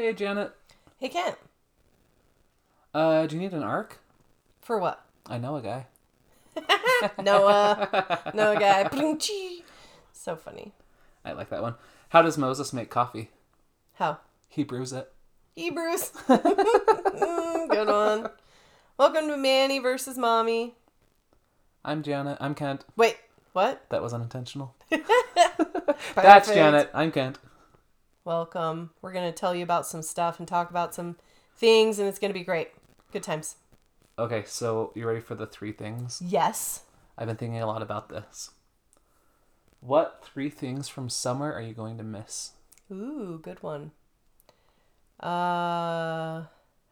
Hey, Janet. Hey, Kent. Uh, do you need an ark? For what? I know a guy. Noah. Noah guy. Bling-chee. So funny. I like that one. How does Moses make coffee? How? He brews it. He brews. Good one. Welcome to Manny versus Mommy. I'm Janet. I'm Kent. Wait, what? That was unintentional. That's Janet. I'm Kent. Welcome. We're going to tell you about some stuff and talk about some things, and it's going to be great. Good times. Okay, so you ready for the three things? Yes. I've been thinking a lot about this. What three things from summer are you going to miss? Ooh, good one. Uh,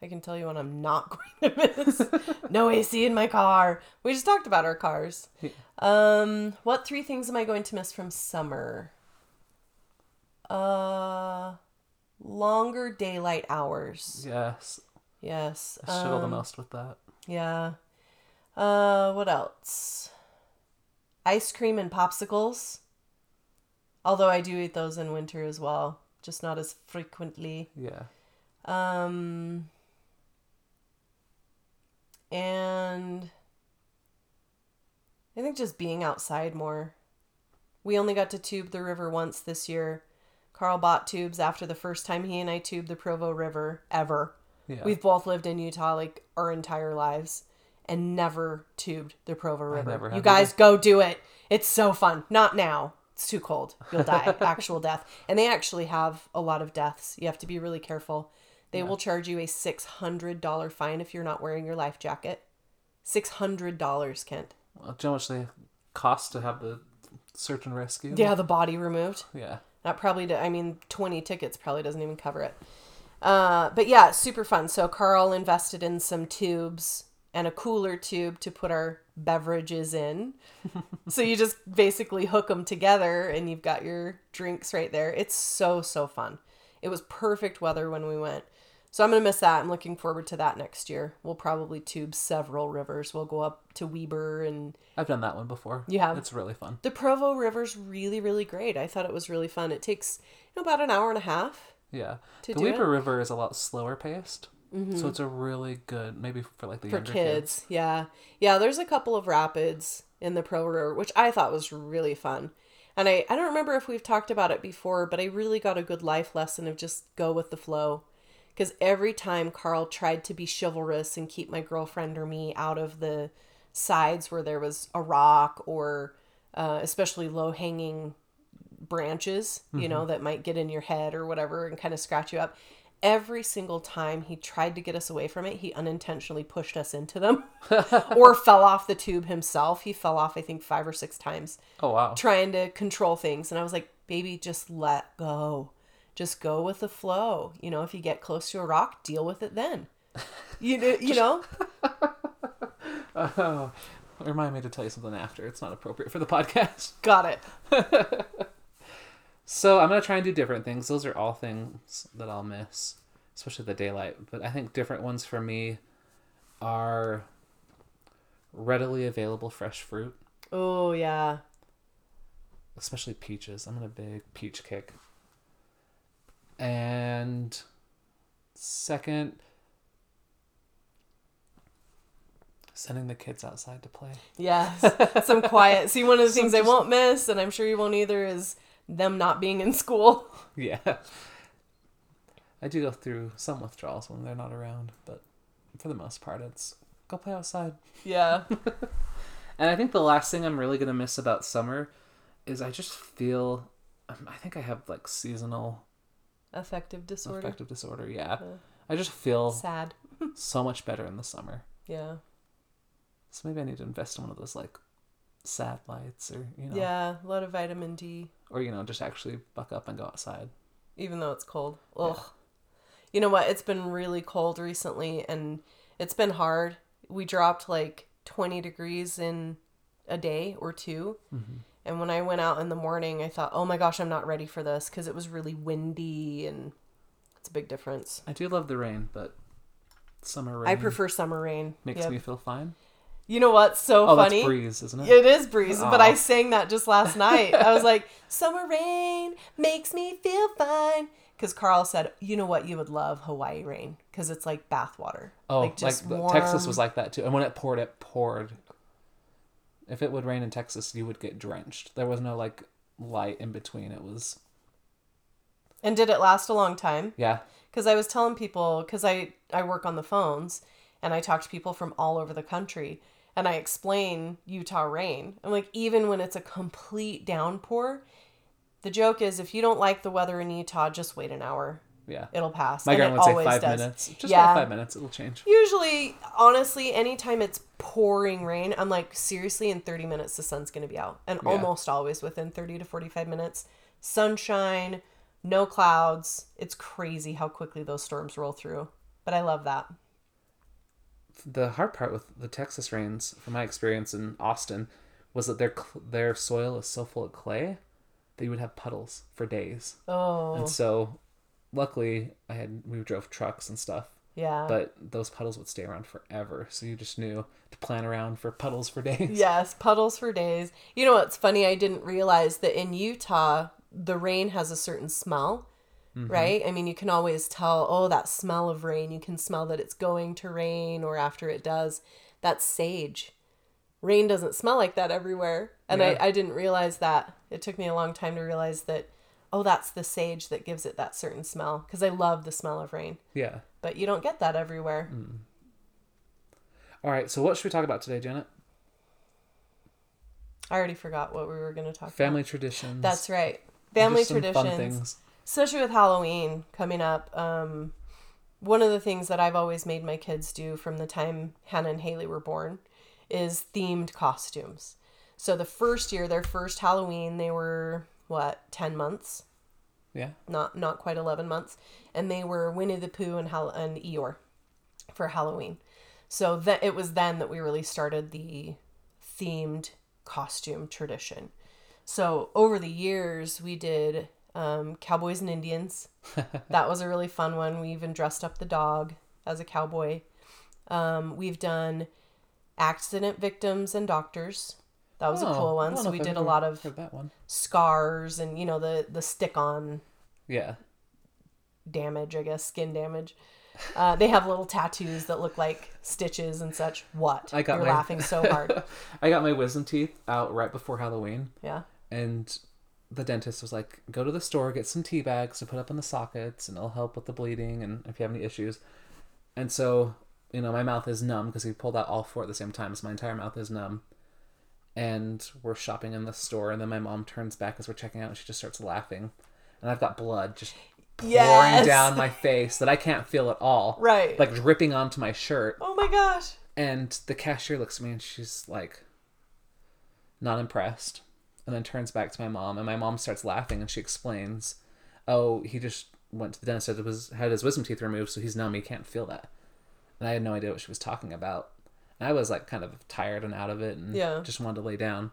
I can tell you what I'm not going to miss. no AC in my car. We just talked about our cars. Um, what three things am I going to miss from summer? Uh, longer daylight hours. Yes, Yes. I struggle the um, most with that. Yeah. Uh, what else? Ice cream and popsicles. Although I do eat those in winter as well, just not as frequently. Yeah. Um, and I think just being outside more. We only got to tube the river once this year. Carl bought tubes after the first time he and I tubed the Provo River ever. Yeah. We've both lived in Utah like our entire lives and never tubed the Provo River. you guys go do it. It's so fun. Not now. It's too cold. You'll die. Actual death. And they actually have a lot of deaths. You have to be really careful. They will charge you a $600 fine if you're not wearing your life jacket. $600, Kent. Well, do you know how much they cost to have the search and rescue? Yeah, the body removed. Yeah. That probably, do, I mean, 20 tickets probably doesn't even cover it. Uh, but yeah, super fun. So Carl invested in some tubes and a cooler tube to put our beverages in. so you just basically hook them together and you've got your drinks right there. It's so, so fun. It was perfect weather when we went. So I'm going to miss that. I'm looking forward to that next year. We'll probably tube several rivers. We'll go up to Weber and I've done that one before. You have? It's really fun. the Provo River's really, really great. I thought it was really fun. It takes you know, about an hour and a half. Yeah. The Weber it? River is a lot slower paced. So mm-hmm. it's a really good, maybe for like the for younger kids. Yeah. Yeah, there's a couple of rapids in the Pro River, which I thought was really fun. And I, I don't remember if we've talked about it before, but I really got a good life lesson of just go with the flow. Because every time Carl tried to be chivalrous and keep my girlfriend or me out of the sides where there was a rock or uh, especially low hanging branches, you know, that might get in your head or whatever and kind of scratch you up. Every single time he tried to get us away from it, he unintentionally pushed us into them or fell off the tube himself. He fell off, I think, five or six times Oh wow. trying to control things. And I was like, baby, just let go. Just go with the flow. You know, if you get close to a rock, deal with it then. You, know- you know? Oh, remind me to tell you something after. It's not appropriate for the podcast. Got it. So I'm gonna try and do different things. Those are all things that I'll miss, especially the daylight. But I think different ones for me are readily available fresh fruit, Oh, yeah. especially peaches. I'm on a big peach kick. And second, sending the kids outside to play. Yes. Some quiet. See, one of the things I won't miss, and I'm sure you won't either, is them not being in school. Yeah. I do go through some withdrawals when they're not around, but for the most part, it's go play outside. Yeah. And I think the last thing I'm really gonna miss about summer is I just feel, um, I think I have like seasonal Affective disorder. affective disorder. Yeah, I just feel Sad. so much better in the summer. Yeah. So maybe I need to invest in one of those like sad lights, or you know, Yeah. A lot of vitamin D, or you know, just actually buck up and go outside. even though it's cold. Ugh. You know what? It's been really cold recently, and it's been hard. We dropped like 20 degrees in a day or 2 mm-hmm. And when I went out in the morning, I thought, oh my gosh, I'm not ready for this because it was really windy and it's a big difference. I do love the rain, but summer rain I prefer summer rain. makes Yep. me feel fine. You know what's so Oh, funny? breeze, isn't it? It is breeze, but I sang that just last night. I was like, "Summer rain makes me feel fine. because Carl said, you know what, you would love Hawaii rain because it's like bathwater. Oh, like like, just the- warm. Texas was like that too. And when it poured, it poured. If it would rain in Texas, you would get drenched. There was no like light in between. It was And did it last a long time? yeah. because I was telling people because I I work on the phones and I talk to people from all over the country and I explain Utah rain. I'm like even when it's a complete downpour, the joke is if you don't like the weather in Utah, just wait an hour. Yeah. It'll pass. My And grandma it would say always five does. minutes. Just Yeah. five minutes. It'll change. Usually, honestly, anytime it's pouring rain, I'm like, seriously, in 30 minutes, the sun's going to be out. And Yeah. almost always within 30 to 45 minutes, sunshine, no clouds. It's crazy how quickly those storms roll through. But I love that. The hard part with the Texas rains, from my experience in Austin, was that their their soil is so full of clay that you would have puddles for days. Oh, And so, luckily, I had we drove trucks and stuff, yeah. but those puddles would stay around forever. So you just knew to plan around for puddles for days. Yes, puddles for days. You know what's funny? I didn't realize that in Utah, the rain has a certain smell, mm-hmm. right? I mean, you can always tell, oh, that smell of rain. You can smell that it's going to rain or after it does. That's sage. Rain doesn't smell like that everywhere. And Yeah. I, I didn't realize that. It took me a long time to realize that, oh, that's the sage that gives it that certain smell. Because I love the smell of rain. Yeah. But you don't get that everywhere. All right. So what should we talk about today, Janet? I already forgot what we were going to talk about. Family traditions. That's right. Family traditions. Fun things. especially with Halloween coming up. Um, one of the things that I've always made my kids do from the time Hannah and Haley were born is themed costumes. So the first year, their first Halloween, they were what ten months, Yeah. not not quite eleven months, and they were Winnie the Pooh and Hal- and Eeyore for Halloween. So that it was then that we really started the themed costume tradition. So over the years, we did um, cowboys and Indians. that was a really fun one. We even dressed up the dog as a cowboy. Um, we've done accident victims and doctors. That was a Oh, cool one. So we did a lot of that one. scars and you know the the stick on Yeah. damage, I guess, skin damage. Uh, they have little tattoos that look like stitches and such. What? I got You're my- laughing so hard. I got my wisdom teeth out right before Halloween, Yeah. and the dentist was like, "Go to the store, get some tea bags to put up in the sockets, and it'll help with the bleeding and if you have any issues." And so, you know, my mouth is numb because he pulled out all four at the same time, so my entire mouth is numb. And we're shopping in the store, and then my mom turns back as we're checking out, and she just starts laughing, and I've got blood just pouring Yes. down my face that I can't feel at all, Right. like dripping onto my shirt. oh my gosh. And the cashier looks at me and she's like, not impressed. And then turns back to my mom, and my mom starts laughing and she explains, Oh, he just went to the dentist, had his, had his wisdom teeth removed, so he's numb, he can't feel that. And I had no idea what she was talking about. And I was like kind of tired and out of it and Yeah. just wanted to lay down.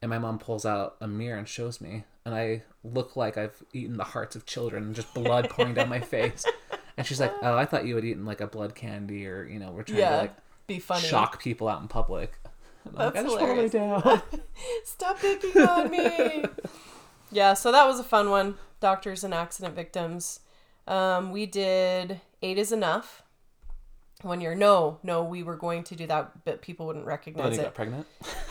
And my mom pulls out a mirror and shows me, and I look like I've eaten the hearts of children and just blood pouring down my face. And she's like, "Oh, I thought you had eaten like a blood candy, or you know, we're trying Yeah. to like Be funny. shock people out in public. And I'm like, That's lay hilarious. down. Stop picking on me. yeah, so that was a fun one. Doctors and accident victims. Um, we did Eight is Enough. One year. No, no, we were going to do that, but people wouldn't recognize it. got pregnant.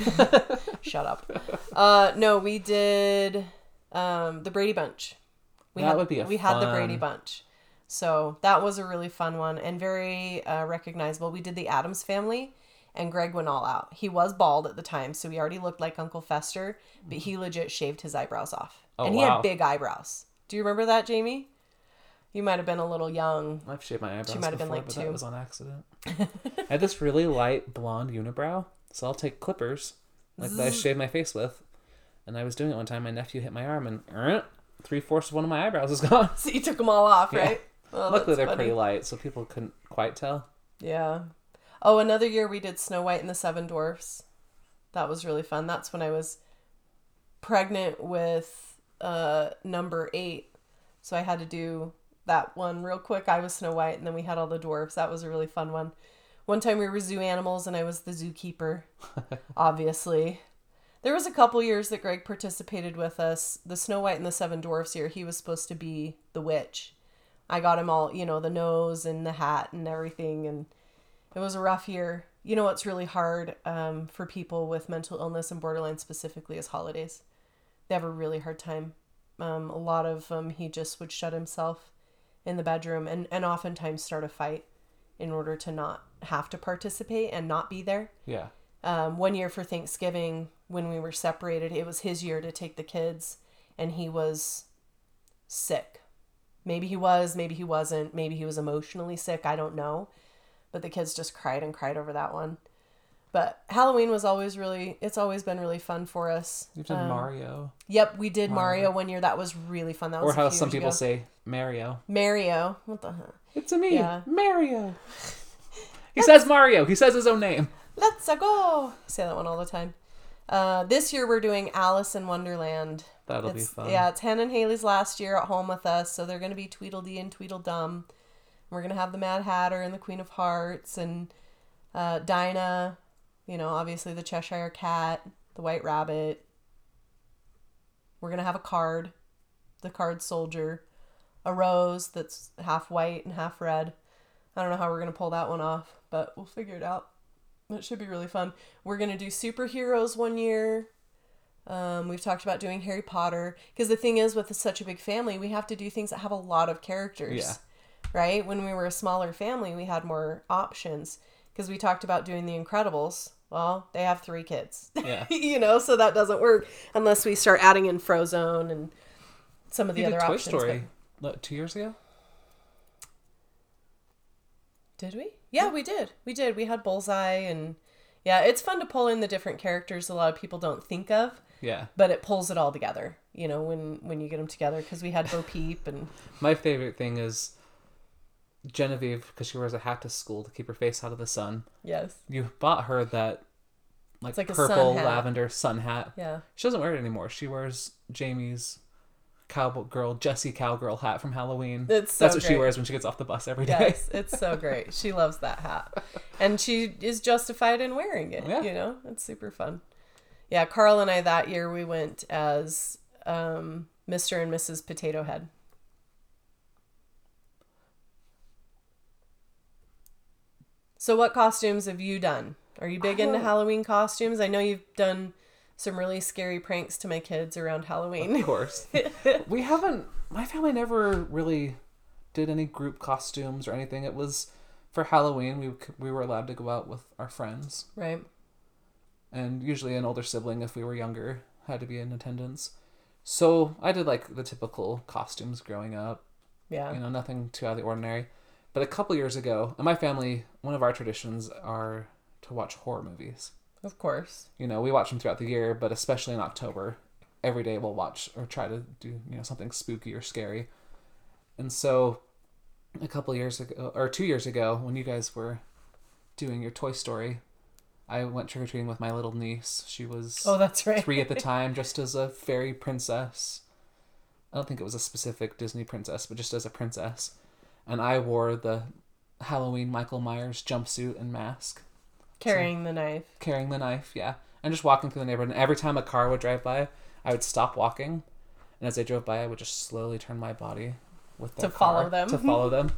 Shut up. Uh, no, we did um, the Brady Bunch. We That had, would be a we had the Brady Bunch. So that was a really fun one and very uh, recognizable. We did the Addams Family, and Greg went all out. He was bald at the time, so he already looked like Uncle Fester, but he legit shaved his eyebrows off, Oh, and he wow. had big eyebrows. Do you remember that, Jamie? You might have been a little young. I've shaved my eyebrows She might have been, like, two. that was on accident. I had this really light blonde unibrow, so I'll take clippers like that I shave my face with. And I was doing it one time. My nephew hit my arm, and er, three fourths of one of my eyebrows is gone. So you took them all off, Yeah. right? Oh, Luckily, they're funny. pretty light, so people couldn't quite tell. Yeah. Oh, another year we did Snow White and the Seven Dwarfs. That was really fun. That's when I was pregnant with uh number eight. So I had to do that one real quick. I was Snow White and then we had all the dwarfs. That was a really fun one. One time we were zoo animals and I was the zookeeper. obviously. There was a couple years that Greg participated with us. The Snow White and the Seven Dwarfs year, he was supposed to be the witch. I got him all, you know, the nose and the hat and everything, and it was a rough year. You know what's really hard um, for people with mental illness and borderline specifically is holidays. They have a really hard time. Um, a lot of them, he just would shut himself in the bedroom and, and oftentimes start a fight in order to not have to participate and not be there. Yeah. Um, one year for Thanksgiving, when we were separated, it was his year to take the kids, and he was sick. Maybe he was, maybe he wasn't, maybe he was emotionally sick, I don't know. But the kids just cried and cried over that one. But Halloween was always really, it's always been really fun for us. You've done Um, Mario. Yep, we did Mario. Mario. one year. That was really fun. That was Or how a few some people ago. say Mario. Mario. What the heck? It's a me, Yeah. Mario. He says Mario. He says his own name. Let's go. Say that one all the time. Uh, this year we're doing Alice in Wonderland. That'll be It's- fun. Yeah, it's Hannah and Haley's last year at home with us, so they're going to be Tweedledee and Tweedledum. We're going to have the Mad Hatter and the Queen of Hearts and uh, Dinah, you know, obviously the Cheshire Cat, the White Rabbit. We're going to have a card, the card soldier, a rose that's half white and half red. I don't know how we're going to pull that one off, but we'll figure it out. It should be really fun. We're going to do superheroes one year. Um, we've talked about doing Harry Potter because the thing is, with such a big family, we have to do things that have a lot of characters. Yeah. Right? When we were a smaller family, we had more options because we talked about doing The Incredibles. Well, they have three kids. Yeah. you know, so that doesn't work unless we start adding in Frozone and some of the other Toy options. but- Story what, two years ago. Did we? Yeah, we did. We did. We had Bullseye and yeah, it's fun to pull in the different characters a lot of people don't think of, Yeah. but it pulls it all together. You know, when when you get them together because we had Bo Peep and My favorite thing is Genevieve because she wears a hat to school to keep her face out of the sun. yes, You bought her that like, like a sun purple lavender sun hat. yeah, She doesn't wear it anymore. She wears Jamie's cowgirl Jessie cowgirl hat from Halloween. It's so That's what she wears when she gets off the bus every day. yes, it's so great. She loves that hat, and she is justified in wearing it. Yeah. You know, it's super fun. Yeah, Carl and I that year we went as um, Mr. and Mrs. Potato Head. So, what costumes have you done? Are you big into um, Halloween costumes? I know you've done some really scary pranks to my kids around Halloween. Of course. we haven't my family never really did any group costumes or anything. It was for Halloween we we were allowed to go out with our friends right. and usually an older sibling if we were younger had to be in attendance. So I did like the typical costumes growing up. Yeah. you know, nothing too out of the ordinary. But a couple years ago, in my family, one of our traditions are to watch horror movies. Of course. You know, we watch them throughout the year, but especially in October, every day we'll watch or try to do, you know, something spooky or scary. And so a couple years ago or 2 years ago when you guys were doing your Toy Story, I went trick or treating with my little niece. She was Oh, that's right. three at the time, just as a fairy princess. I don't think it was a specific Disney princess, but just as a princess. And I wore the Halloween Michael Myers jumpsuit and mask, Carrying the knife. carrying the knife, yeah. And just walking through the neighborhood. And every time a car would drive by, I would stop walking. And as they drove by, I would just slowly turn my body with their To follow them. To follow them.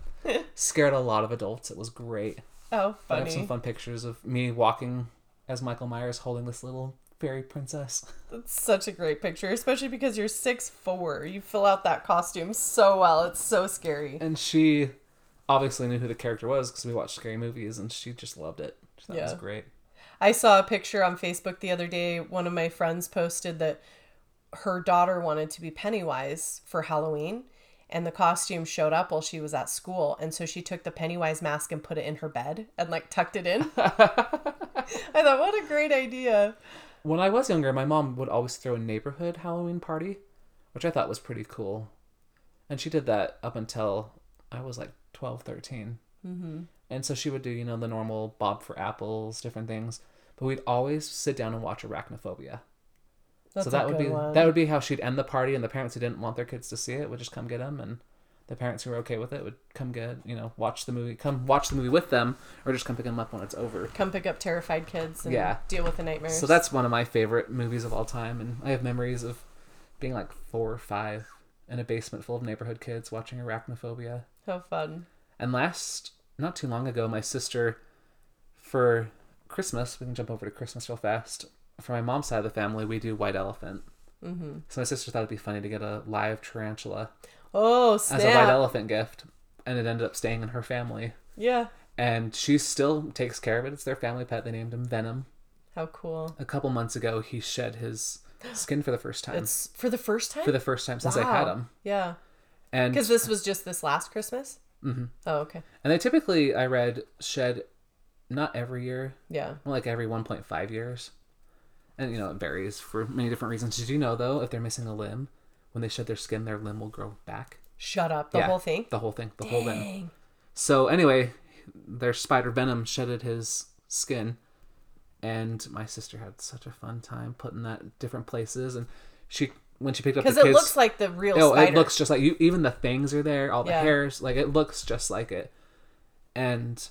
Scared a lot of adults. It was great. Oh, funny. I have some fun pictures of me walking as Michael Myers holding this little fairy princess. That's such a great picture, especially because you're six four. You fill out that costume so well. It's so scary. And she obviously knew who the character was because we watched scary movies, and she just loved it. She thought it was Yeah. great. I saw a picture on Facebook the other day. One of my friends posted that her daughter wanted to be Pennywise for Halloween, and the costume showed up while she was at school. And so she took the Pennywise mask and put it in her bed and like tucked it in. I thought, what a great idea. When I was younger, my mom would always throw a neighborhood Halloween party, which I thought was pretty cool. And she did that up until I was like 12, 13. Mm-hmm. And so she would do, you know, the normal Bob for Apples, different things. But we'd always sit down and watch Arachnophobia. That's so that would be one. that would be how she'd end the party, and the parents who didn't want their kids to see it would just come get them, and the parents who were okay with it would come get you know watch the movie, come watch the movie with them, or just come pick them up when it's over. Come pick up terrified kids and Yeah. deal with the nightmares. So that's one of my favorite movies of all time, and I have memories of being like four or five in a basement full of neighborhood kids watching Arachnophobia. how fun. And last, not too long ago, my sister, for Christmas, we can jump over to Christmas real fast. For my mom's side of the family, we do White Elephant. Mm-hmm. So my sister thought it'd be funny to get a live tarantula Oh as a white elephant gift, and it ended up staying in her family. yeah. And she still takes care of it. It's their family pet. They named him Venom. How cool. A couple months ago, he shed his skin for the first time. It's for the first time. for the first time since I had him. Yeah. And Because this was just this last Christmas. Mhm. Oh, okay. and they typically I read shed not every year, Yeah. like every 1.5 years. And you know, it varies for many different reasons. Did you know though, if they're missing a limb, when they shed their skin, their limb will grow back? Shut up. The Yeah, whole thing. The whole thing, the whole limb. Dang. So anyway, their spider venom shedded his skin, and my sister had such a fun time putting that in different places. And she, when she picked up the Because kids, it looks like the real oh, spider. it looks just like you. Even the things are there, all the Yeah. hairs, like it looks just like it. And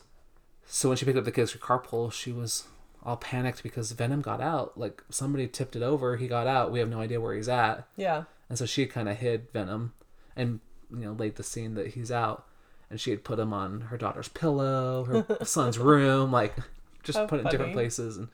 so when she picked up the kids for carpool, she was all panicked because Venom got out. Like somebody tipped it over, he got out. We have no idea where he's at. yeah. And so she kind of hid Venom and, you know, laid the scene that he's out. And she had put him on her daughter's pillow, her son's room, like just How put it in different places. And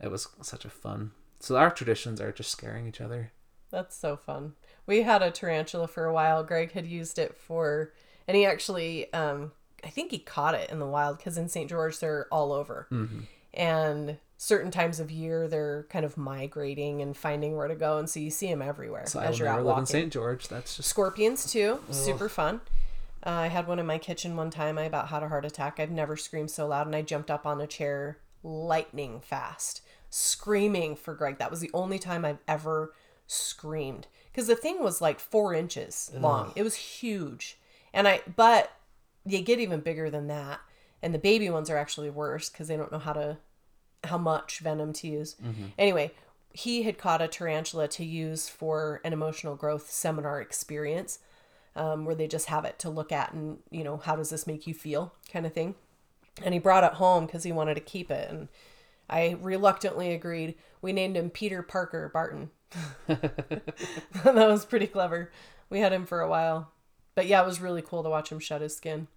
it was such a fun. So our traditions are just scaring each other. That's so fun. We had a tarantula for a while. Greg had used it for, and he actually, um, I think he caught it in the wild because in St. George they're all over. Mm-hmm. And certain times of year they're kind of migrating and finding where to go. And so you see them everywhere So I as will you're out live walking. in St. George. That's just Scorpions too, super fun. Uh, I had one in my kitchen one time. I about had a heart attack. I've never screamed so loud, and I jumped up on a chair lightning fast, screaming for Greg. That was the only time I've ever screamed because the thing was like four inches long. It was huge, and I but they get even bigger than that, and the baby ones are actually worse because they don't know how to how much venom to use. Anyway, he had caught a tarantula to use for an emotional growth seminar experience um, where they just have it to look at and, you know, how does this make you feel kind of thing. And he brought it home because he wanted to keep it. And I reluctantly agreed. We named him Peter Parker Barton. that was pretty clever. We had him for a while. But yeah, it was really cool to watch him shed his skin.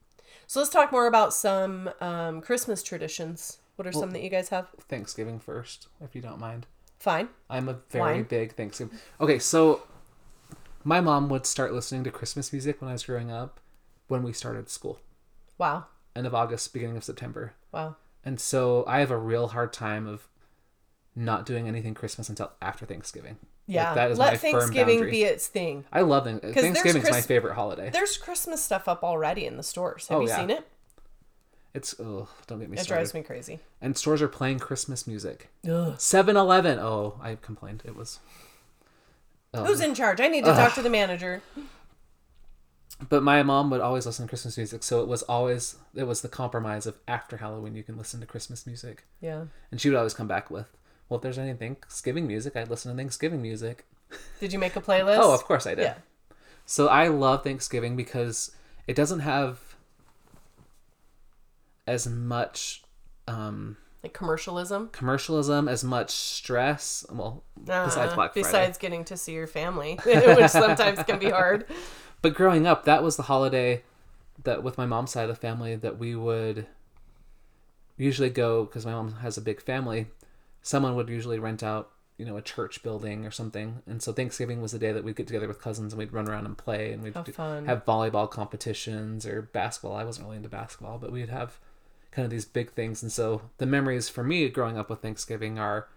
So let's talk more about some um, Christmas traditions. What are some that you guys have? Thanksgiving first, if you don't mind. Fine. I'm a very Wine? big Thanksgiving. Okay, so my mom would start listening to Christmas music when I was growing up when we started school. Wow. End of August, beginning of September. Wow. And so I have a real hard time of not doing anything Christmas until after Thanksgiving. Like, Yeah. that is Let firm Thanksgiving boundary. be its thing. I love Thank- there's Thanksgiving's my favorite holiday. There's Christmas stuff up already in the stores. Have Oh, you yeah. seen it? It's ugh, don't get me It started. drives me crazy. And stores are playing Christmas music. Ugh. 7-Eleven. Oh, I complained. It was. Oh. Who's in charge? I need to talk to the manager. But my mom would always listen to Christmas music, so it was always it was the compromise of after Halloween you can listen to Christmas music, Yeah. and she would always come back with, "Well, if there's any Thanksgiving music, I'd listen to Thanksgiving music." Did you make a playlist? Oh, of course I did. Yeah. So I love Thanksgiving because it doesn't have as much um, Like commercialism. commercialism, as much stress. Well, besides Uh, Black Friday. Besides getting to see your family, which sometimes can be hard. But growing up, that was the holiday that with my mom's side of the family that we would usually go because my mom has a big family. Someone would usually rent out, you know, a church building or something, and so Thanksgiving was the day that we'd get together with cousins and we'd run around and play and we'd do- have volleyball competitions or basketball. I wasn't really into basketball, but we'd have kind of these big things, and so the memories for me growing up with Thanksgiving are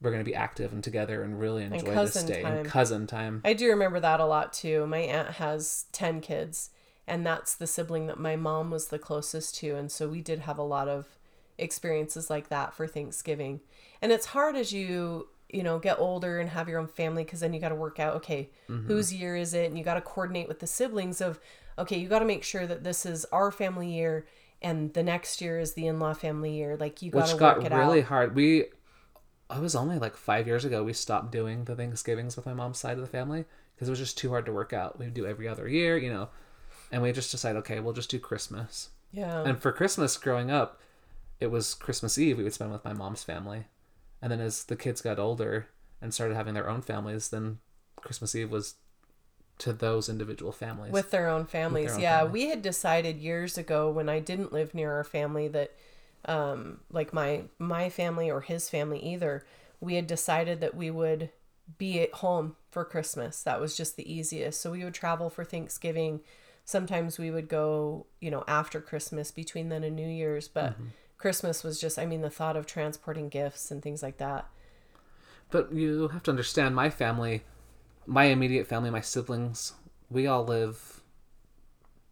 we're going to be active and together and really enjoy this day time. and cousin time. I do remember that a lot too. My aunt has 10 kids, and that's the sibling that my mom was the closest to. And so we did have a lot of experiences like that for Thanksgiving. And it's hard as you, you know, get older and have your own family because then you got to work out, okay, Mm-hmm. whose year is it? And you got to coordinate with the siblings of, okay, you got to make sure that this is our family year and the next year is the in law family year. Like you got to which work got it really out. hard. We, I was only like five years ago. We stopped doing the Thanksgivings with my mom's side of the family because it was just too hard to work out. We'd do every other year, you know. and we just decided, okay, we'll just do Christmas. Yeah. And for Christmas growing up, it was Christmas Eve we would spend with my mom's family. And then as the kids got older and started having their own families, then Christmas Eve was to those individual families. with their own families. own yeah, family. we had decided years ago when I didn't live near our family that um like my my family or his family either, we had decided that we would be at home for Christmas. That was just the easiest. So we would travel for Thanksgiving. Sometimes we would go, you know, after Christmas between then and New Year's, but Mm-hmm. Christmas was just I mean the thought of transporting gifts and things like that. But you have to understand my family, my immediate family, my siblings, we all live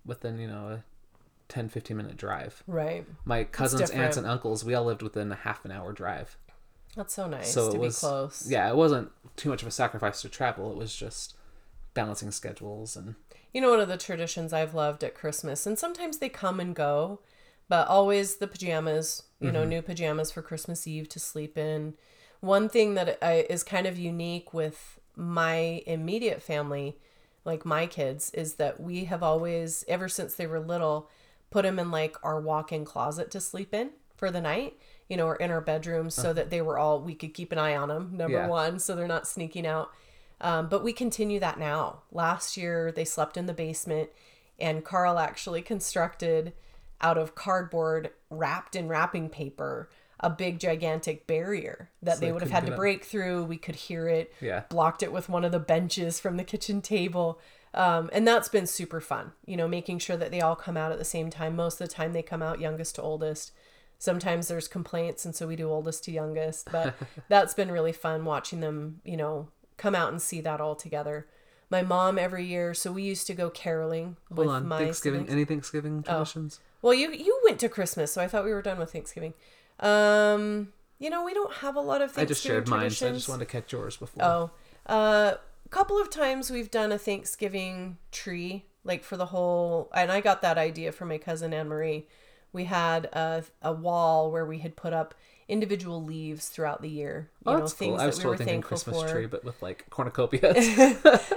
within, you know, a 10, 15 minute drive. Right. My cousins, aunts, and uncles, we all lived within a half an hour drive. That's so nice so to it was be close. Yeah, it wasn't too much of a sacrifice to travel. It was just balancing schedules and You know, one of the traditions I've loved at Christmas, and sometimes they come and go, but always the pajamas, you know, mm-hmm. new pajamas for Christmas Eve to sleep in. One thing that I, is kind of unique with my immediate family, like my kids, is that we have always, ever since they were little, put them in like our walk in closet to sleep in for the night, you know, or in our bedrooms so that they were all, we could keep an eye on them, number Yeah. one, so they're not sneaking out. Um, but we continue that now. Last year, they slept in the basement, and Carl actually constructed out of cardboard wrapped in wrapping paper a big gigantic barrier that So they would have had to break through. We could hear it. Yeah. Blocked it with one of the benches from the kitchen table. Um, and that's been super fun, you know, making sure that they all come out at the same time. Most of the time, they come out youngest to oldest. Sometimes there's complaints, and so we do oldest to youngest. But that's been really fun watching them, you know, come out and see that all together. My mom every year, so we used to go caroling with Hold on. my Thanksgiving. siblings. Oh. Any Thanksgiving traditions? Well, you you went to Christmas, so I thought we were done with Thanksgiving. Um, you know, we don't have a lot of I Thanksgiving just shared mine, so I just wanted to catch yours before. Oh, uh, a couple of times we've done a Thanksgiving tree, like for the whole. And I got that idea from my cousin Anne Marie. We had a a wall where we had put up individual leaves throughout the year. You Oh, know, things cool. I was that we were thinking thankful Christmas for. tree, but with like cornucopias.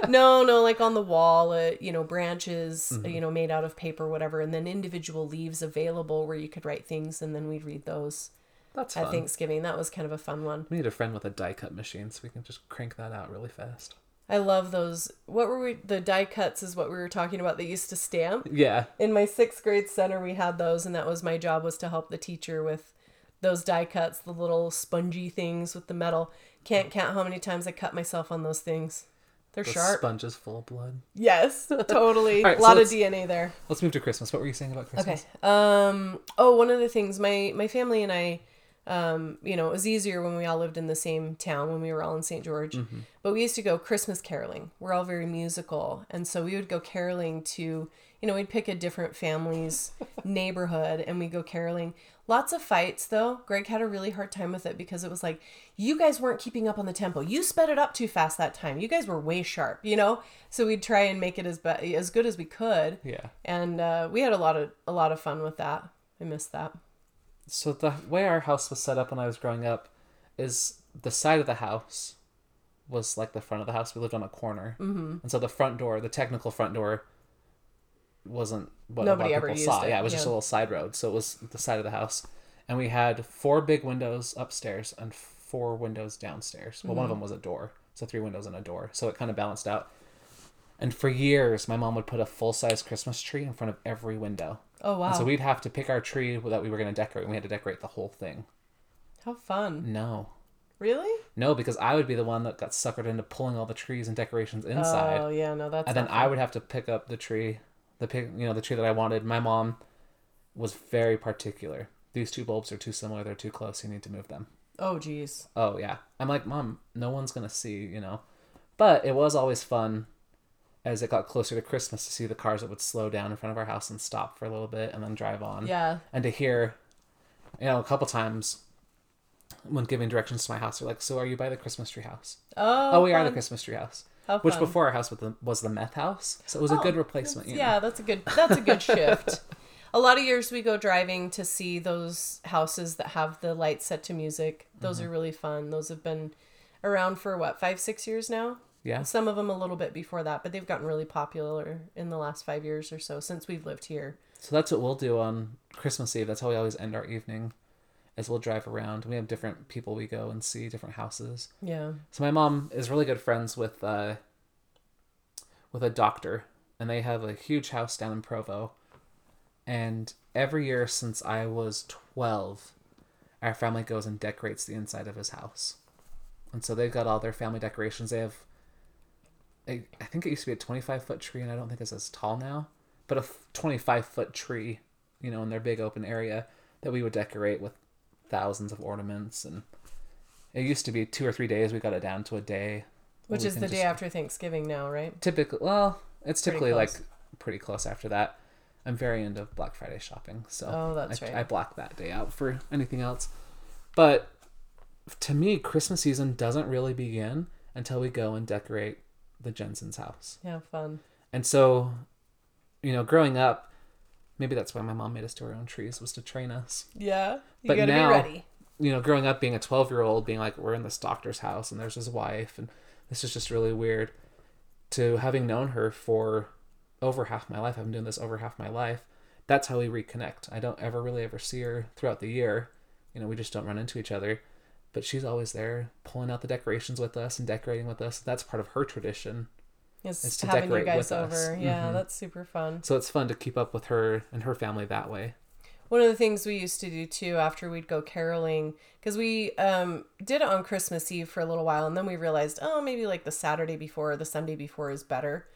no, no, like on the wall, uh, you know, branches, Mm-hmm. uh, you know, made out of paper, whatever, and then individual leaves available where you could write things, and then we'd read those That's at fun. Thanksgiving. That was kind of a fun one. We need a friend with a die cut machine so we can just crank that out really fast. I love those. What were we? The die cuts is what we were talking about. They used to stamp. Yeah. In my sixth grade center, we had those, and that was my job was to help the teacher with those die cuts, the little spongy things with the metal. Can't count how many times I cut myself on those things. They're The sharp. sponges full of blood. Yes, totally. All right, a so lot of DNA there. Let's move to Christmas. What were you saying about Christmas? Okay. Um. Oh, one of the things my my family and I, um, you know, it was easier when we all lived in the same town when we were all in St. George. But we used to go Christmas caroling. We're all very musical, and so we would go caroling to, you know, we'd pick a different family's neighborhood and we'd go caroling. Lots of fights though. Greg had a really hard time with it because it was like, you guys weren't keeping up on the tempo. You sped it up too fast that time. You guys were way sharp, you know. So we'd try and make it as be- as good as we could Yeah. and uh, we had a lot of a lot of fun with that. I missed that. So the way our house was set up when I was growing up is the side of the house was like the front of the house. We lived on a corner, mm-hmm. and so the front door, the technical front door, wasn't what Nobody a lot ever of people saw. it, Yeah, it was just a little side road, so it was the side of the house, and we had four big windows upstairs and four windows downstairs. Well, one Mm-hmm. of them was a door, so three windows and a door, so it kind of balanced out. And for years, my mom would put a full size Christmas tree in front of every window. Oh wow! And so we'd have to pick our tree that we were going to decorate. And we had to decorate the whole thing. How fun! No, Really? no, because I would be the one that got suckered into pulling all the trees and decorations inside, Oh yeah, no, that's. and then not I would have to pick up the tree, the pick, you know, the tree that I wanted. My mom was very particular. These two bulbs are too similar. They're too close. You need to move them. Oh geez. Oh yeah. I'm like, mom, no one's gonna see, you know. But it was always fun as it got closer to Christmas to see the cars that would slow down in front of our house and stop for a little bit and then drive on. Yeah. and to hear you know a couple times when giving directions to my house they're like so are you by the christmas tree house Oh. oh, we are the christmas tree house How which fun. before our house was the, was the meth house so it was a Oh, good replacement you know. Yeah, that's a good. That's a good shift. A lot of years we go driving to see those houses that have the lights set to music. Those Mm-hmm. are really fun. Those have been around for what five, six years now. Yeah. Some of them a little bit before that, but they've gotten really popular in the last five years or so since we've lived here. So that's what we'll do on Christmas Eve. That's how we always end our evening. Is we'll drive around. We have different people we go and see, different houses. Yeah. So my mom is really good friends with uh, with a doctor, and they have a huge house down in Provo. And every year since I was twelve, our family goes and decorates the inside of his house. And so they've got all their family decorations. They have, I I think it used to be a twenty-five foot tree, and I don't think it's as tall now, but a twenty-five foot tree, you know, in their big open area that we would decorate with thousands of ornaments and it used to be two or three days. We got it down to a day. Which is the day after Thanksgiving now, right? Typically, well, it's Pretty typically like close. pretty close after that. I'm very into Black Friday shopping, so Oh, that's I, right. I block that day out for anything else. But to me, Christmas season doesn't really begin until we go and decorate the Jensen's house. Yeah, fun. And so, you know, growing up, maybe that's why my mom made us do our own trees was to train us. Yeah. You But gotta now- be ready. you know, growing up being a 12 year old, being like, we're in this doctor's house and there's his wife, and this is just really weird. To having known her for over half my life, I've been doing this over half my life. That's how we reconnect. I don't ever really ever see her throughout the year. You know, we just don't run into each other. But she's always there pulling out the decorations with us and decorating with us. That's part of her tradition. It's, It's having you guys with us. over. Yeah, Mhm. that's super fun. So it's fun to keep up with her and her family that way. One of the things we used to do too after we'd go caroling, because we um, did it on Christmas Eve for a little while, and then we realized, oh, maybe like the Saturday before or the Sunday before is better,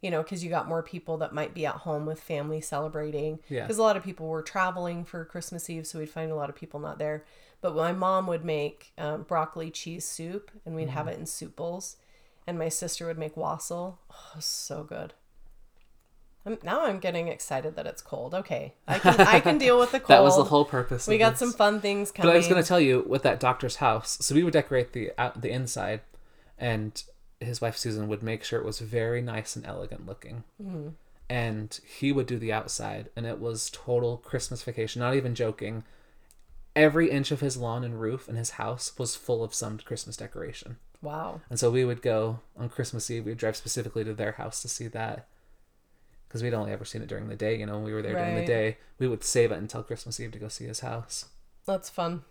you know, because you got more people that might be at home with family celebrating. Yeah. Because a lot of people were traveling for Christmas Eve, so we'd find a lot of people not there. But my mom would make um, broccoli cheese soup, and we'd have it in soup bowls, and my sister would make wassail. Oh, so good. I'm, now I'm getting excited that it's cold. Okay, I can I can deal with the cold. That was the whole purpose. We got this. some fun things coming. But I was going to tell you with that doctor's house. So we would decorate the out, the inside, and his wife Susan would make sure it was very nice and elegant looking. Mm-hmm. And he would do the outside, and it was total Christmas vacation. Not even joking. Every inch of his lawn and roof and his house was full of some Christmas decoration. Wow. And so we would go on Christmas Eve. We'd drive specifically to their house to see that. Because we'd only ever seen it during the day, you know, when we were there during the day. We would save it until Christmas Eve to go see his house. That's fun.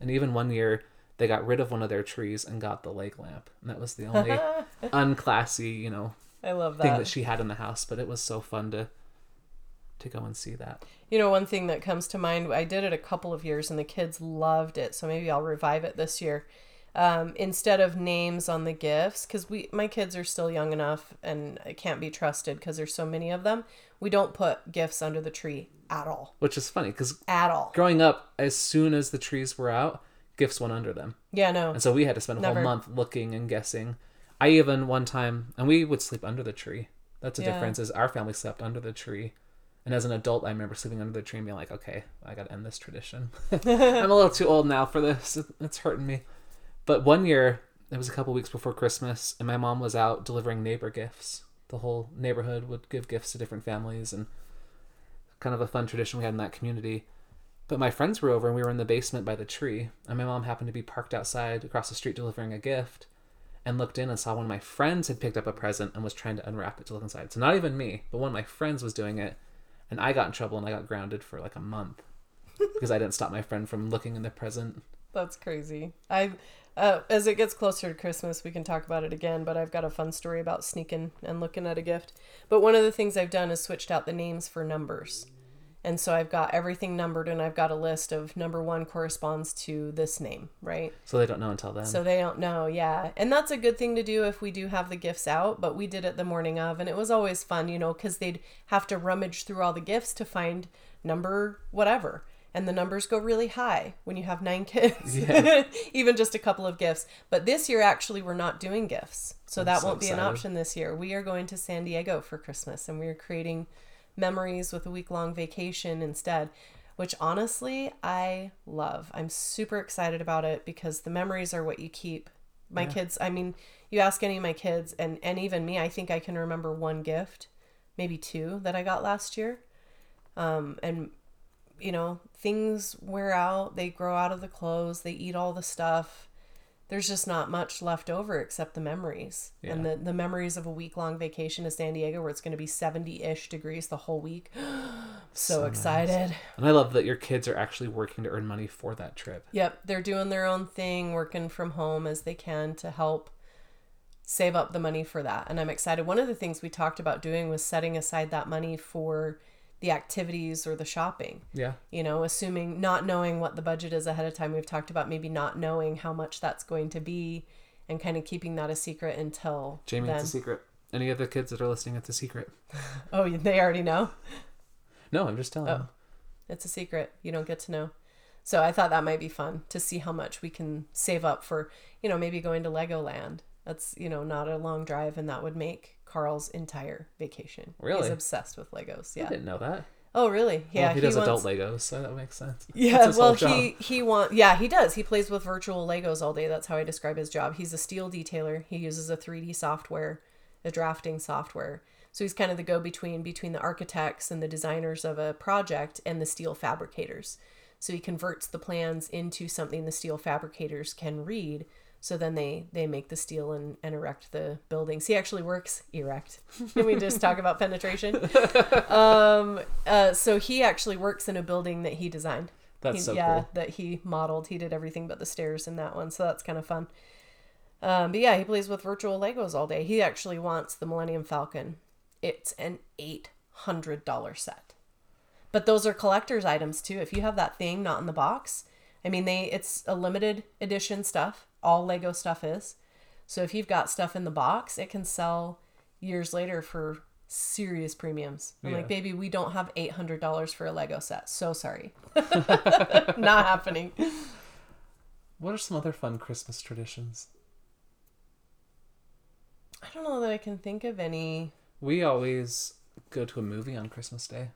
And even one year, they got rid of one of their trees and got the leg lamp. And that was the only unclassy, you know, I love that. thing that. that she had in the house. But it was so fun to to go and see that. You know, one thing that comes to mind, I did it a couple of years and the kids loved it, so maybe I'll revive it this year. Um, instead of names on the gifts, because we my kids are still young enough and it can't be trusted because there's so many of them. We don't put gifts under the tree at all, Which is funny because at all. growing up, as soon as the trees were out, gifts went under them. Yeah, no, And so we had to spend a Never. whole month looking and guessing. I even one time, and we would sleep under the tree. That's the Yeah. difference. Is our family slept under the tree, and as an adult, I remember sleeping under the tree and being like, "Okay, I got to end this tradition. I'm a little too old now for this. It's hurting me." But one year, it was a couple weeks before Christmas, and my mom was out delivering neighbor gifts. The whole neighborhood would give gifts to different families, and kind of a fun tradition we had in that community. But my friends were over and we were in the basement by the tree, and my mom happened to be parked outside across the street delivering a gift and looked in and saw one of my friends had picked up a present and was trying to unwrap it to look inside. So not even me, but one of my friends was doing it, and I got in trouble and I got grounded for like a month because I didn't stop my friend from looking in the present. That's crazy. I uh, as it gets closer to Christmas, we can talk about it again. But I've got a fun story about sneaking and looking at a gift. But one of the things I've done is switched out the names for numbers, and so I've got everything numbered, and I've got a list of number one corresponds to this name, right? So they don't know until then. So they don't know, yeah. And that's a good thing to do if we do have the gifts out, but we did it the morning of, and it was always fun, you know, because they'd have to rummage through all the gifts to find number whatever. And the numbers go really high when you have nine kids, Yeah. even just a couple of gifts. But this year, actually, we're not doing gifts. So that so won't be an option this year. We are going to San Diego for Christmas, and we are creating memories with a week long vacation instead, which honestly I love. I'm super excited about it because the memories are what you keep. My Yeah. kids, I mean, you ask any of my kids and and even me, I think I can remember one gift, maybe two that I got last year. Um and you know, things wear out, they grow out of the clothes, they eat all the stuff. there's just not much left over except the memories and the, the memories of a week long vacation to San Diego where it's going to be 70 ish degrees the whole week. so, So nice. excited. And I love that your kids are actually working to earn money for that trip. Yep, they're doing their own thing, working from home as they can to help save up the money for that. And I'm excited. One of the things we talked about doing was setting aside that money for the activities or the shopping. Yeah. You know, assuming not knowing what the budget is ahead of time. We've talked about maybe not knowing how much that's going to be and kind of keeping that a secret until Jamie, then. it's a secret. Any of the kids that are listening, it's a secret. oh, they already know. No, I'm just telling Oh. you. It's a secret. You don't get to know. So I thought that might be fun to see how much we can save up for, you know, maybe going to Legoland. That's, you know, not a long drive and that would make Carl's entire vacation. Really? He's obsessed with Legos. Yeah. I didn't know that. Oh, really? Yeah. well, he, does wants- adult Legos, so that makes sense. Yeah, well, he he want yeah he does. He plays with virtual Legos all day. That's how I describe his job. He's a steel detailer. He uses a 3D software, a drafting software. So he's kind of the go between between the architects and the designers of a project and the steel fabricators. So he converts the plans into something the steel fabricators can read. So then they they make the steel and, and erect the buildings. He actually works erect. Can we just talk about penetration? Um, uh, so he actually works in a building that he designed. That's He- so yeah, cool. that he modeled. He did everything but the stairs in that one, so that's kind of fun. Um, but yeah, he plays with virtual Legos all day. He actually wants the Millennium Falcon. It's an eight hundred dollar set, but those are collector's items too. If you have that thing not in the box, I mean, they it's a limited edition stuff. All Lego stuff is. So if you've got stuff in the box, it can sell years later for serious premiums. I'm Yeah. like, baby, we don't have eight hundred dollars for a Lego set. So sorry, not happening. What are some other fun Christmas traditions? I don't know that I can think of any. We always go to a movie on Christmas Day.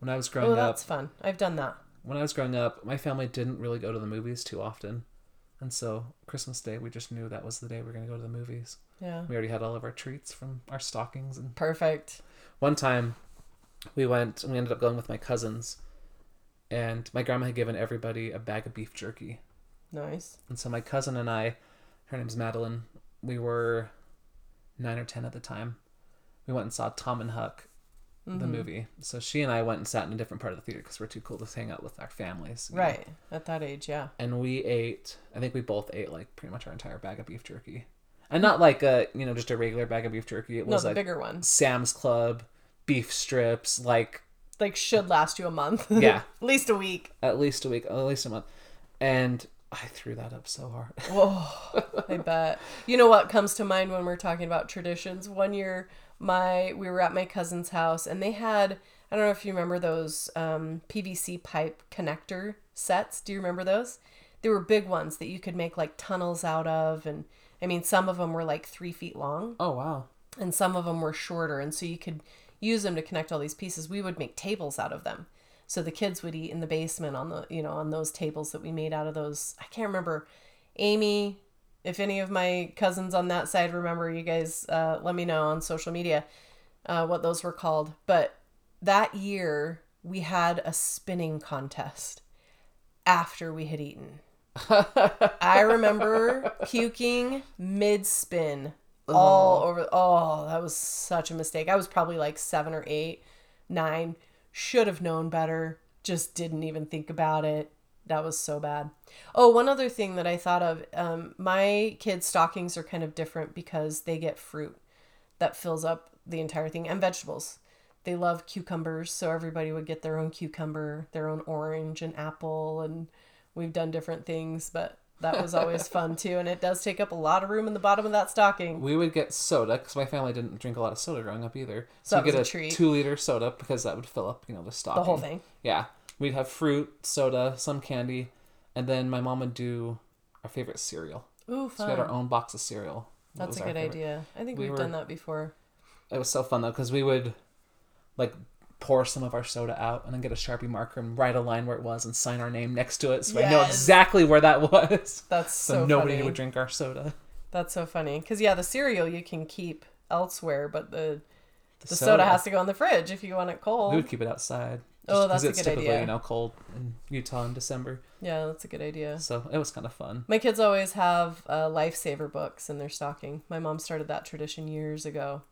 When I was oh, growing Oh, up, that's fun. I've done that. when I was growing up, my family didn't really go to the movies too often. And so Christmas Day, we just knew that was the day we were going to go to the movies. Yeah. We already had all of our treats from our stockings. And Perfect. one time we went, and we ended up going with my cousins. And my grandma had given everybody a bag of beef jerky. Nice. And so my cousin and I, her name's Madeline, we were nine or ten at the time. We went and saw Tom and Huck, the Mhm. movie. So she and I went and sat in a different part of the theater because we're too cool to hang out with our families. you know. Right. At that age, yeah. And we ate, I think we both ate like pretty much our entire bag of beef jerky. And not like a, you know, just a regular bag of beef jerky. It was the like bigger one. Sam's Club beef strips, like Like should last you a month. Yeah. At least a week. at least a week, at least a month. And I threw that up so hard. Whoa, I bet. You know what comes to mind when we're talking about traditions? One year, my we were at my cousin's house, and they had I don't know if you remember those um, PVC pipe connector sets. Do you remember those? They were big ones that you could make like tunnels out of, and I mean some of them were like three feet long, Oh, wow. and some of them were shorter, and so you could use them to connect all these pieces. We would make tables out of them. So the kids would eat in the basement on the you know on those tables that we made out of those. I can't remember. Amy, if any of my cousins on that side remember, you guys uh, let me know on social media uh, what those were called. But that year we had a spinning contest after we had eaten. I remember puking mid spin all over. Oh, that was such a mistake. I was probably like seven or eight, nine. Should have known better. Just didn't even think about it. That was so bad. Oh, one other thing that I thought of um, my kids' stockings are kind of different because they get fruit that fills up the entire thing and vegetables. They love cucumbers, so everybody would get their own cucumber, their own orange and apple, and we've done different things, but that was always fun too. And it does take up a lot of room in the bottom of that stocking. We would get soda because my family didn't drink a lot of soda growing up either. So So we get a, a two liter soda because that would fill up, you know, the stocking. The whole thing. Yeah, we'd have fruit, soda, some candy, and then my mom would do our favorite cereal. Ooh, So we had our own box of cereal. That's a good favorite. idea. I think We we've were- done that before. It was so fun though because we would like pour some of our soda out and then get a sharpie marker and write a line where it was and sign our name next to it so I know exactly where that was. That's So, so, nobody funny. would drink our soda. That's so funny. Because yeah, the cereal you can keep elsewhere, but the the soda. has to go in the fridge if you want it cold. We would keep it outside. Oh, that's 'cause a it's good typically, idea. You know, cold in Utah in December, Yeah, that's a good idea. so it was kind of fun. My kids always have uh, lifesaver books in their stocking. My mom started that tradition years ago.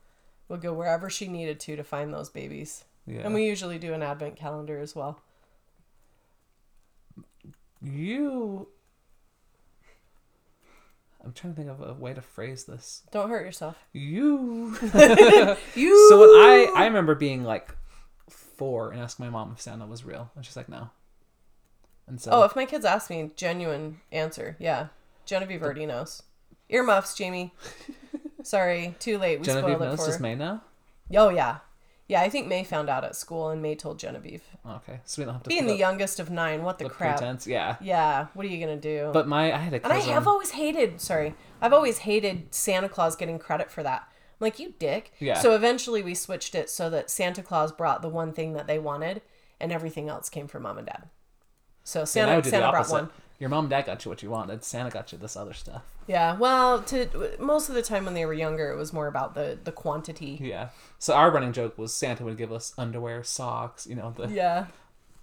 We'll go wherever she needed to to find those babies. Yeah. And we usually do an advent calendar as well. you. I'm trying to think of a way to phrase this. Don't hurt yourself. You. You. So when I I remember being like four and ask my mom if Santa was real, and she's like, no. And so Oh, if my kids ask me, genuine answer. Yeah. Genevieve already knows. Earmuffs, Jamie. Sorry, too late. We Genevieve spoiled it knows, for her. May know? Oh yeah, yeah. I think May found out at school, and May told Genevieve. Okay, so we don't have to Being put the up youngest of nine, what the, the crap? pretense. Yeah, Yeah. What are you gonna do? but my I had a and I have always hated. Sorry, I've always hated Santa Claus getting credit for that. Like you dick. Yeah. So eventually we switched it so that Santa Claus brought the one thing that they wanted, and everything else came from mom and dad. So Santa the Santa brought one. Your mom and dad got you what you wanted. Santa got you this other stuff. Yeah. Well, to most of the time when they were younger, it was more about the the quantity. Yeah. So our running joke was Santa would give us underwear, socks, you know, the Yeah.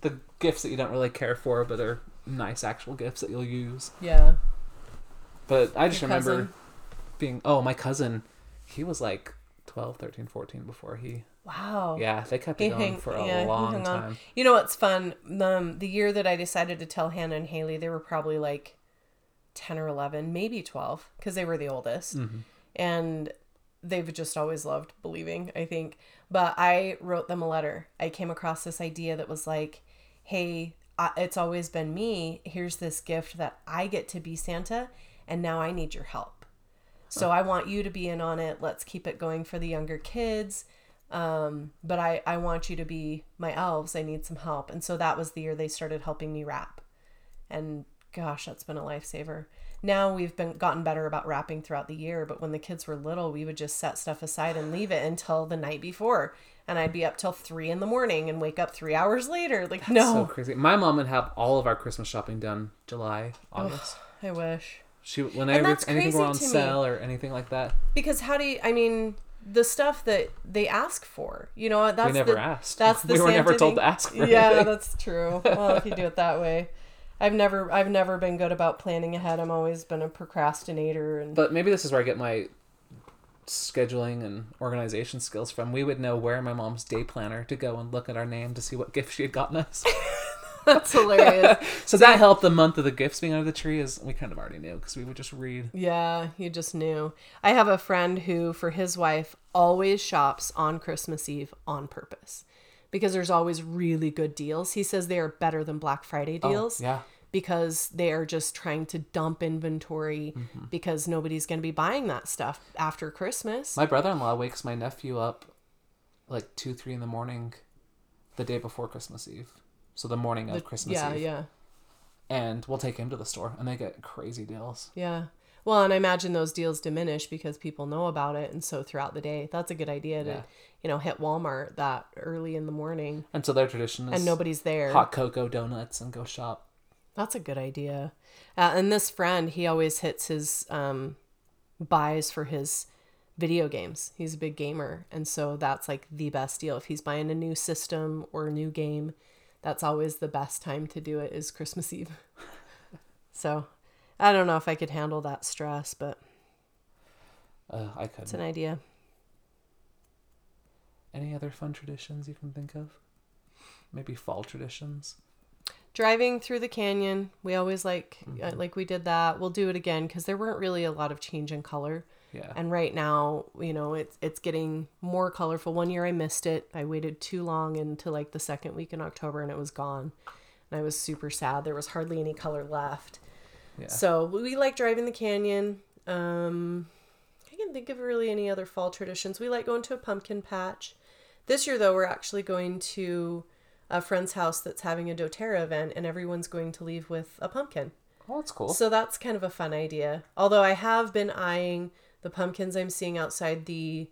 the gifts that you don't really care for, but are nice actual gifts that you'll use. Yeah. But I just Your remember cousin? being oh my cousin, he was like 12, 13, 14 before he. Wow. Yeah, they kept it going hang- for a yeah, long hung on. time. You know what's fun? Um, the year that I decided to tell Hannah and Haley, they were probably like ten or eleven, maybe twelve, because they were the oldest, Mm-hmm. and they've just always loved believing. I think, but I wrote them a letter. I came across this idea that was like, "Hey, it's always been me. Here's this gift that I get to be Santa, and now I need your help." So I want you to be in on it. Let's keep it going for the younger kids. Um, but I, I want you to be my elves. I need some help. And so that was the year they started helping me wrap. And gosh, that's been a lifesaver. Now we've been gotten better about wrapping throughout the year, but when the kids were little, we would just set stuff aside and leave it until the night before. And I'd be up till three in the morning and wake up three hours later. Like, So no, crazy. My mom would have all of our Christmas shopping done July, August. I wish. She whenever anything were on sale or anything like that, Because how do you, I mean, the stuff that they ask for, you know, that's we never the, asked. That's the we were never told thing. to ask for yeah anything. that's true well if you do it that way i've never i've never been good about planning ahead i'm always been a procrastinator and But maybe this is where I get my scheduling and organization skills from. We would know where my mom's day planner to go and look at our name to see what gift she had gotten us. that's hilarious so that helped the month of the gifts being under the tree is we kind of already knew because we would just read. yeah you just knew i have a friend who for his wife always shops on christmas eve on purpose because there's always really good deals he says they are better than black friday deals Oh, yeah. because they are just trying to dump inventory Mm-hmm. because nobody's going to be buying that stuff after christmas My brother in law wakes my nephew up like two, three in the morning the day before Christmas Eve. So the morning of Christmas yeah Eve. yeah And we'll take him to the store and they get crazy deals. Yeah. Well, and I imagine those deals diminish because people know about it, and so throughout the day, that's a good idea to, Yeah. you know, hit Walmart that early in the morning And so their tradition is and nobody's there. hot cocoa donuts and go shop. That's a good idea. Uh, and this friend, he always hits his um, buys for his video games. He's a big gamer, and so that's like the best deal. If he's buying a new system or a new game, that's always the best time to do it is Christmas Eve. so, I don't know if I could handle that stress, but Uh, I could. it's an idea. Any other fun traditions you can think of? Maybe fall traditions. driving through the canyon we always like uh, Mm-hmm. like we did that we'll do it again because there weren't really a lot of change in color Yeah. and right now you know it's it's getting more colorful. One year i missed it. I waited too long into like the second week in october and it was gone. And i was super sad. There was hardly any color left. Yeah. so we like driving the canyon. Um i can't think of really any other fall traditions. We like going to a pumpkin patch. This year though we're actually going to a friend's house that's having a doTERRA event and everyone's going to leave with a pumpkin. Oh, that's cool. so that's kind of a fun idea. Although I have been eyeing the pumpkins I'm seeing outside the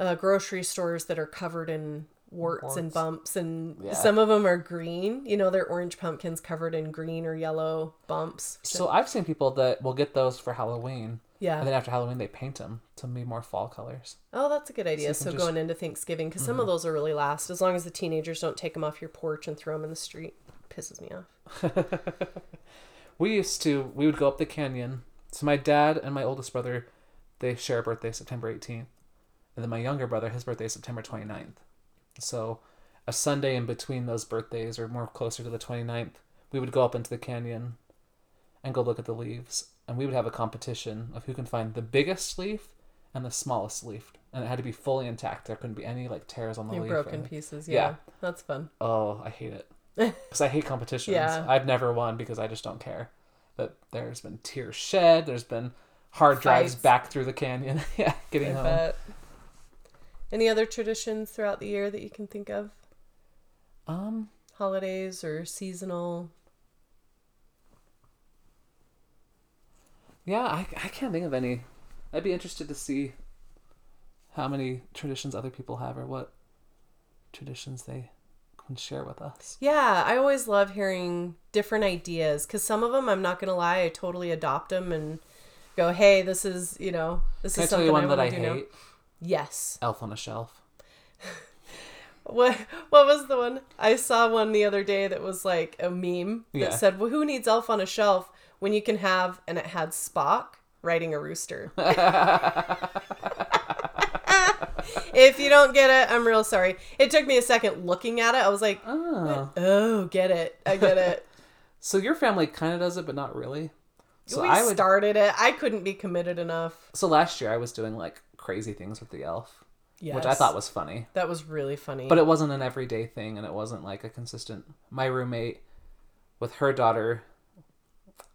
uh, grocery stores that are covered in warts, and bumps, and Yeah. some of them are green. You know, they're orange pumpkins covered in green or yellow bumps. So I've seen people that will get those for Halloween, Yeah. And then after Halloween, they paint them to be more fall colors. Oh, that's a good idea. you So, just- Mm-hmm. going into Thanksgiving, because some of those will really last, as long as the teenagers don't take them off your porch and throw them in the street. Pisses me off. We used to, we would go up the canyon. So my dad and my oldest brother, they share a birthday September 18th. And then my younger brother, his birthday is September 29th. So a Sunday in between those birthdays, or more closer to the 29th, we would go up into the canyon and go look at the leaves. And we would have a competition of who can find the biggest leaf and the smallest leaf. And it had to be fully intact. There couldn't be any like tears on the leaf. broken pieces. Yeah. Yeah. That's fun. Oh, I hate it. Because I hate competitions. Yeah. I've never won because I just don't care. But there's been tears shed. There's been hard drives Fights. back through the canyon. yeah, getting I home. bet. Any other traditions throughout the year that you can think of? Um, Holidays or seasonal? yeah, I, I can't think of any. I'd be interested to see how many traditions other people have or what traditions they can share with us. Yeah, I always love hearing different ideas because some of them, I'm not going to lie, I totally adopt them and go, hey, this is, you know, this Can I is tell something you one I that I want do now. hate? Yes. Elf on a Shelf. What what was the one? I saw one the other day that was like a meme that said, "Well, who needs Elf on a Shelf when you can have?" And it had Spock riding a rooster. if you don't get it, I'm real sorry. It took me a second looking at it. I was like, Oh. "Oh, get it. I get it." So your family kind of does it, but not really. So we I would. started it. I couldn't be committed enough. So last year I was doing like crazy things with the elf, Yes. which I thought was funny. that was really funny. But it wasn't an everyday thing, and it wasn't like a consistent. My roommate, with her daughter,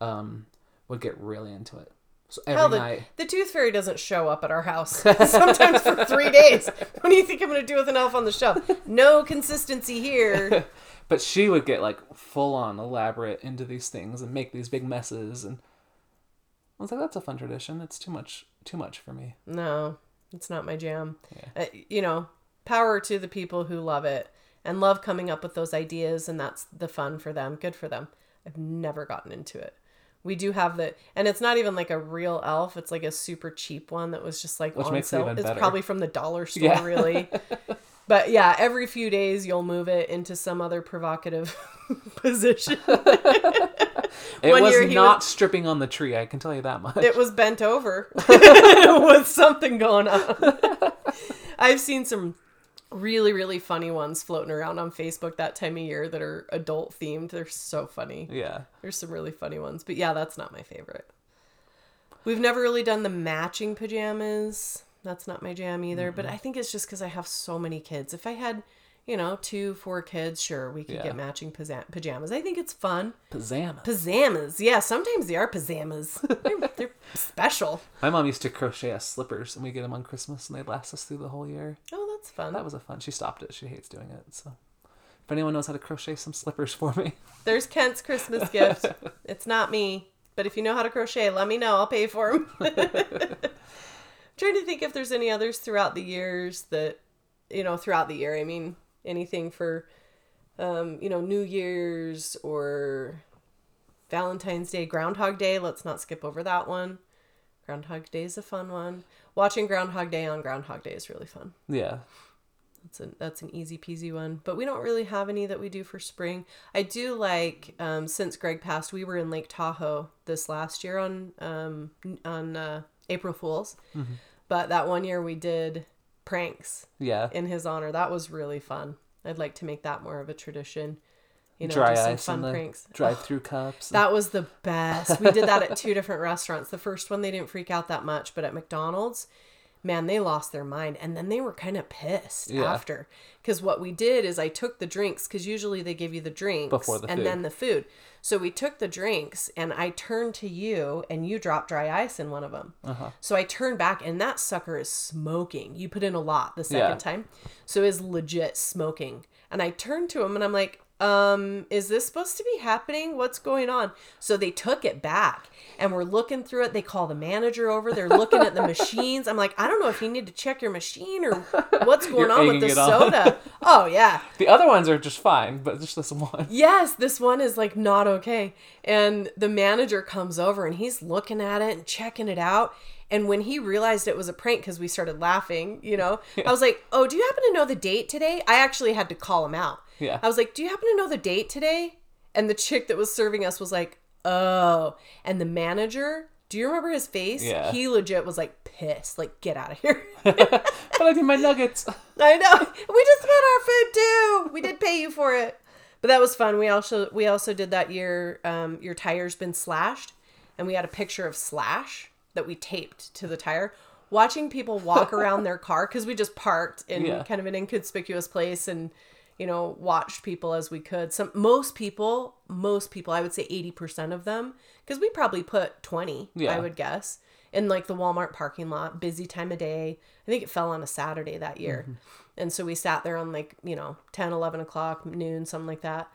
um, would get really into it. So every Hell, the, night, the tooth fairy doesn't show up at our house sometimes for three days. What do you think I'm going to do with an elf on the shelf? No consistency here. but she would get like full on elaborate into these things and make these big messes, and I was like, that's a fun tradition. It's too much, too much for me. No, it's not my jam. Uh, you know, power to the people who love it and love coming up with those ideas, and that's the fun for them. Good for them. I've never gotten into it. We do have the, and it's not even like a real elf. It's like a super cheap one that was just like Which on it sale. even It's better. probably from the dollar store, Yeah. really. But yeah, every few days you'll move it into some other provocative position. It One was not stripping on the tree. I can tell you that much. It was bent over with something going on. I've seen some really, really funny ones floating around on Facebook that time of year that are adult themed. They're so funny. yeah. There's some really funny ones. But yeah, that's not my favorite. We've never really done the matching pajamas. That's not my jam either. But mm-hmm. I think it's just because I have so many kids. If I had, you know, two, four kids, sure, we could Yeah. get matching pajamas. I think it's fun. Pajamas. Pajamas. Yeah, sometimes they are pajamas. They're, they're special. My mom used to crochet us slippers, and we get them on Christmas, and they'd last us through the whole year. Oh, that's fun. That was a fun. She stopped it. She hates doing it. So, if anyone knows how to crochet some slippers for me, There's Kent's Christmas gift. It's not me, but if you know how to crochet, let me know. I'll pay for them. Trying to think if there's any others throughout the years that, you know, throughout the year. I mean, anything for, um, you know, New Year's or Valentine's Day, Groundhog Day. Let's not skip over that one. Groundhog Day is a fun one. Watching Groundhog Day on Groundhog Day is really fun. yeah, That's an that's an easy peasy one. But we don't really have any that we do for spring. I do like um, since Greg passed, we were in Lake Tahoe this last year on um, on uh, April Fools. But that one year we did pranks yeah. in his honor. That was really fun. I'd like to make that more of a tradition. You know, Dry do some ice fun and pranks. drive-through cups. and- That was the best. We did that at two different restaurants. The first one they didn't freak out that much, but at McDonald's, man, they lost their mind and then they were kind of pissed Yeah. after. Cuz what we did is I took the drinks cuz usually they give you the drinks Before the and food. then the food. So we took the drinks and I turned to you and you dropped dry ice in one of them. Uh-huh. So I turned back and that sucker is smoking. You put in a lot the second Yeah. time. So it's legit smoking. And I turned to him and I'm like, um, is this supposed to be happening? What's going on? So they took it back and we're looking through it. They call the manager over. They're looking at the machines. I'm like, I don't know if you need to check your machine or what's going on with the soda. oh, yeah. The other ones are just fine, but just this one. Yes, this one is like not okay. And the manager comes over and he's looking at it and checking it out. And when he realized it was a prank because we started laughing, you know, I was like, Oh, do you happen to know the date today? I actually had to call him out. Yeah. I was like, Do you happen to know the date today? And the chick that was serving us was like, Oh. And the manager, do you remember his face? Yeah. He legit was like pissed, like, get out of here. but I need my nuggets. I know. We just want our food too. We did pay you for it. But that was fun. We also we also did that year. Um, your tire's been slashed, and we had a picture of Slash that we taped to the tire. Watching people walk around their car because we just parked in Yeah. kind of an inconspicuous place and you know watched people as we could. Some most people, most people, I would say eighty percent of them, because we probably put twenty. Yeah. I would guess in like the Walmart parking lot, busy time of day. I think it fell on a Saturday that year. Mm-hmm. And so we sat there on like, you know, 10, 11 o'clock, noon, something like that.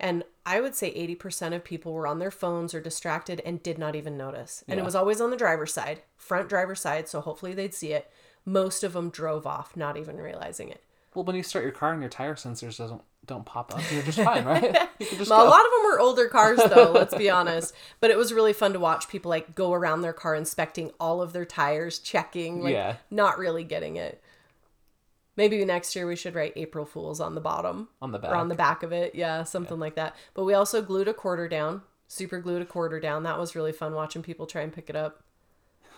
And I would say 80% of people were on their phones or distracted and did not even notice. And Yeah. it was always on the driver's side, front driver's side. So hopefully they'd see it. Most of them drove off, not even realizing it. Well, when you start your car and your tire sensors doesn't don't pop up, you're just fine, right? Just Well, a lot of them were older cars, though. let's be honest. But it was really fun to watch people like go around their car, inspecting all of their tires, checking, like Yeah. not really getting it. Maybe next year we should write April Fools on the bottom on the back. or on the back of it. Yeah, something like that. But we also glued a quarter down, super glued a quarter down. That was really fun watching people try and pick it up.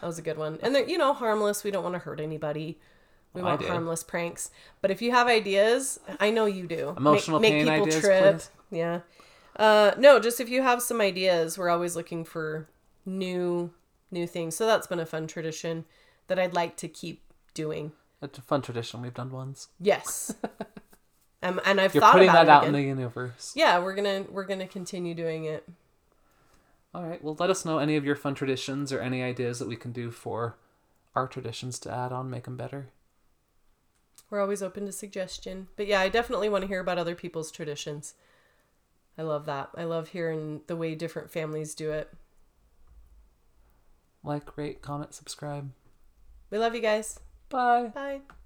That was a good one. And they're, you know, harmless. We don't want to hurt anybody. We want harmless pranks. But if you have ideas, I know you do. Emotional pain ideas, please. Yeah. Uh, no, just if you have some ideas, we're always looking for new new things. So that's been a fun tradition that I'd like to keep doing. It's a fun tradition. We've done once. Yes. um, and I've You're thought putting about that out again. in the universe. Yeah, we're gonna we're gonna continue doing it. All right. Well, let us know any of your fun traditions or any ideas that we can do for our traditions to add on, make them better. We're always open to suggestion. But yeah, I definitely want to hear about other people's traditions. I love that. I love hearing the way different families do it. Like, rate, comment, subscribe. We love you guys. Bye. Bye.